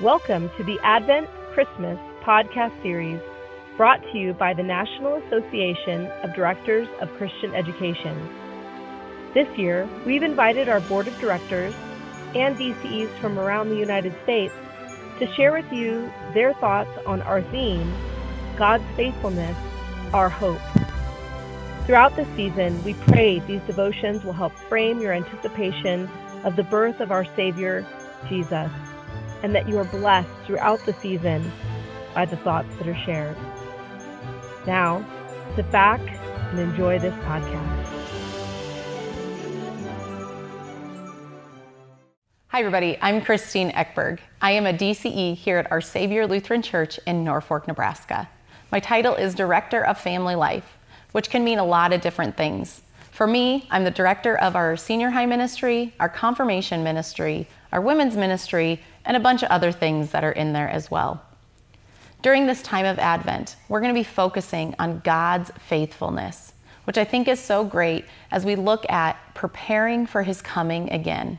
Welcome to the Advent Christmas podcast series brought to you by the National Association of Directors of Christian Education. This year, we've invited our board of directors and DCEs from around the United States to share with you their thoughts on our theme, God's faithfulness, our hope. Throughout the season, we pray these devotions will help frame your anticipation of the birth of our Savior, Jesus, and that you are blessed throughout the season by the thoughts that are shared. Now, sit back and enjoy this podcast. Hi, everybody. I'm Christine Ekberg. I am a DCE here at Our Savior Lutheran Church in Norfolk, Nebraska. My title is Director of Family Life, which can mean a lot of different things. For me, I'm the director of our senior high ministry, our confirmation ministry, our women's ministry, and a bunch of other things that are in there as well. During this time of Advent, we're going to be focusing on God's faithfulness, which I think is so great as we look at preparing for his coming again.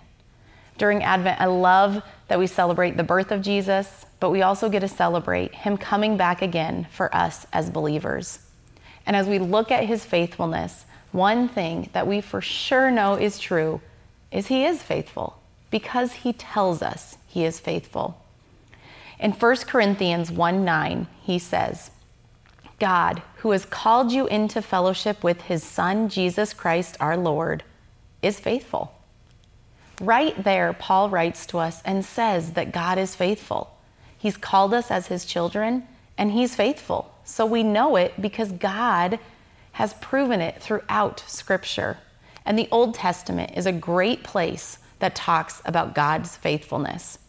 During Advent, I love that we celebrate the birth of Jesus, but we also get to celebrate him coming back again for us as believers. And as we look at his faithfulness, one thing that we for sure know is true is he is faithful because he tells us he is faithful. In 1 Corinthians 1 9, he says, God, who has called you into fellowship with his Son, Jesus Christ our Lord, is faithful. Right there, Paul writes to us and says that God is faithful. He's called us as his children, and he's faithful. So we know it because God has proven it throughout Scripture. And the Old Testament is a great place that talks about God's faithfulness.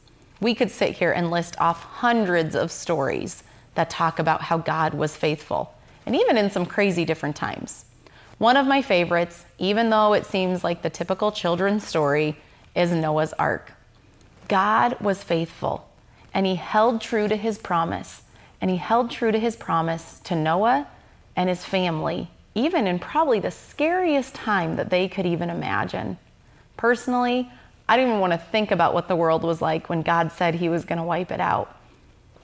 We could sit here and list off hundreds of stories that talk about how God was faithful, and even in some crazy different times. One of my favorites, even though it seems like the typical children's story, is Noah's Ark. God was faithful, and he held true to his promise, and he held true to his promise to Noah and his family, even in probably the scariest time that they could even imagine. Personally, I didn't even want to think about what the world was like when God said he was going to wipe it out.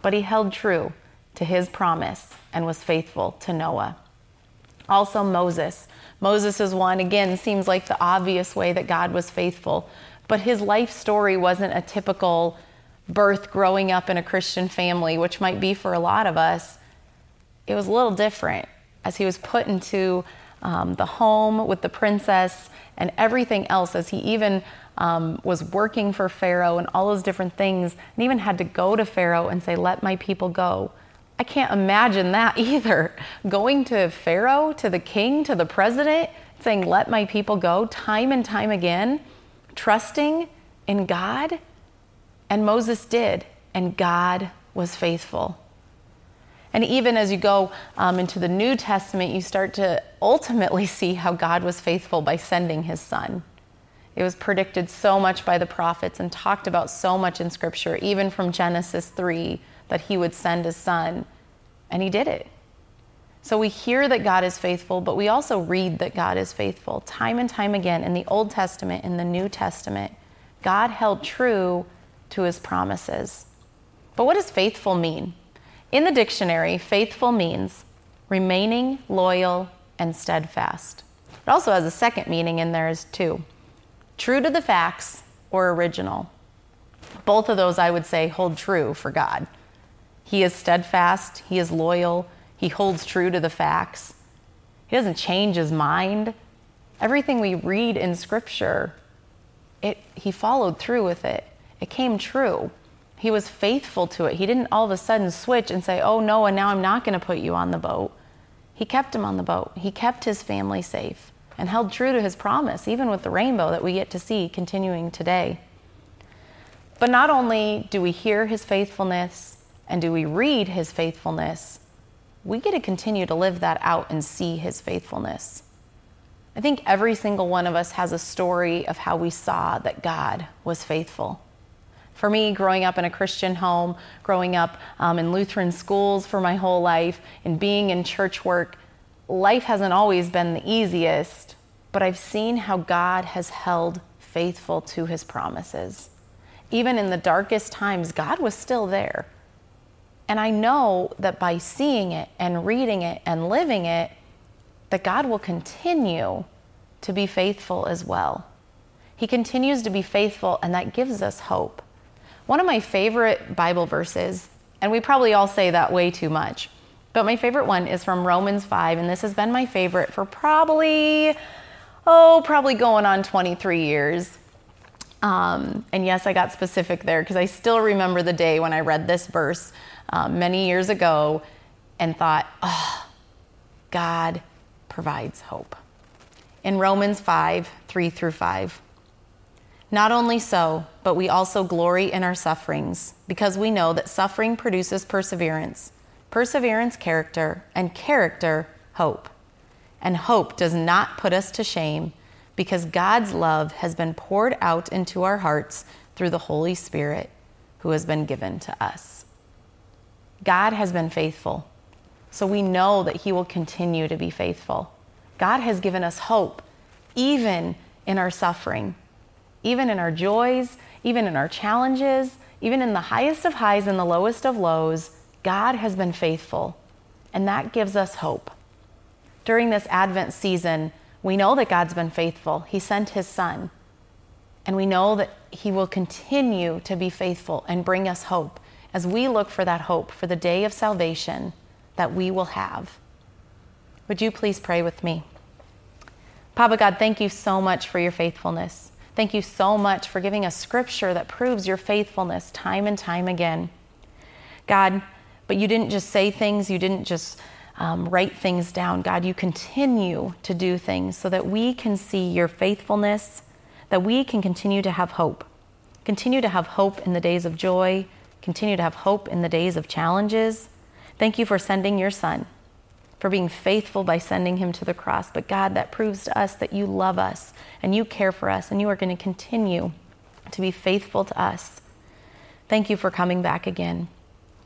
But he held true to his promise and was faithful to Noah. Also, Moses. Moses is one, again, seems like the obvious way that God was faithful, but his life story wasn't a typical birth growing up in a Christian family, which might be for a lot of us. It was a little different as he was put into um, the home with the princess and everything else, as he even um, was working for Pharaoh and all those different things, and even had to go to Pharaoh and say, Let my people go. I can't imagine that either. Going to Pharaoh, to the king, to the president, saying, Let my people go, time and time again, trusting in God. And Moses did, and God was faithful. And even as you go um, into the New Testament, you start to ultimately see how God was faithful by sending his son. It was predicted so much by the prophets and talked about so much in Scripture, even from Genesis 3, that he would send his son. And he did it. So we hear that God is faithful, but we also read that God is faithful time and time again in the Old Testament, in the New Testament. God held true to his promises. But what does faithful mean? In the dictionary, faithful means remaining loyal and steadfast. It also has a second meaning in there as too. True to the facts or original. Both of those I would say hold true for God. He is steadfast, he is loyal, he holds true to the facts. He doesn't change his mind. Everything we read in scripture, it he followed through with it. It came true. He was faithful to it. He didn't all of a sudden switch and say, Oh, no, and now I'm not going to put you on the boat. He kept him on the boat. He kept his family safe and held true to his promise, even with the rainbow that we get to see continuing today. But not only do we hear his faithfulness and do we read his faithfulness, we get to continue to live that out and see his faithfulness. I think every single one of us has a story of how we saw that God was faithful. For me, growing up in a Christian home, growing up um, in Lutheran schools for my whole life, and being in church work, life hasn't always been the easiest, but I've seen how God has held faithful to his promises. even in the darkest times, God was still there. And I know that by seeing it and reading it and living it, that God will continue to be faithful as well. He continues to be faithful, and that gives us hope. One of my favorite Bible verses, and we probably all say that way too much, but my favorite one is from Romans 5, and this has been my favorite for probably, oh, probably going on 23 years. Um, and yes, I got specific there because I still remember the day when I read this verse um, many years ago and thought, oh, God provides hope. In Romans 5 3 through 5. Not only so, but we also glory in our sufferings, because we know that suffering produces perseverance, perseverance, character, and character, hope. And hope does not put us to shame, because God's love has been poured out into our hearts through the Holy Spirit who has been given to us. God has been faithful, so we know that He will continue to be faithful. God has given us hope, even in our suffering even in our joys, even in our challenges, even in the highest of highs and the lowest of lows, God has been faithful. And that gives us hope. During this Advent season, we know that God's been faithful. He sent His Son. And we know that He will continue to be faithful and bring us hope as we look for that hope for the day of salvation that we will have. Would you please pray with me? Papa God, thank you so much for your faithfulness. Thank you so much for giving us scripture that proves your faithfulness time and time again. God, but you didn't just say things, you didn't just um, write things down. God, you continue to do things so that we can see your faithfulness, that we can continue to have hope. Continue to have hope in the days of joy, continue to have hope in the days of challenges. Thank you for sending your son for being faithful by sending him to the cross. But God, that proves to us that you love us and you care for us and you are going to continue to be faithful to us. Thank you for coming back again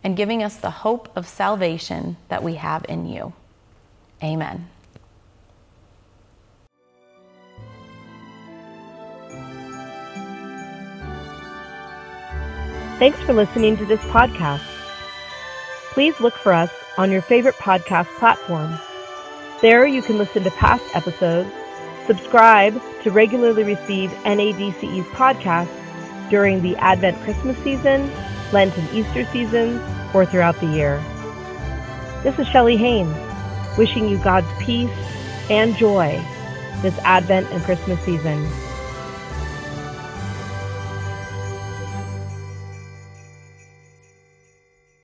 and giving us the hope of salvation that we have in you. Amen. Thanks for listening to this podcast. Please look for us on your favorite podcast platform. There you can listen to past episodes, subscribe to regularly receive NADCE's podcasts during the Advent Christmas season, Lent and Easter seasons, or throughout the year. This is Shelley Haynes, wishing you God's peace and joy this Advent and Christmas season.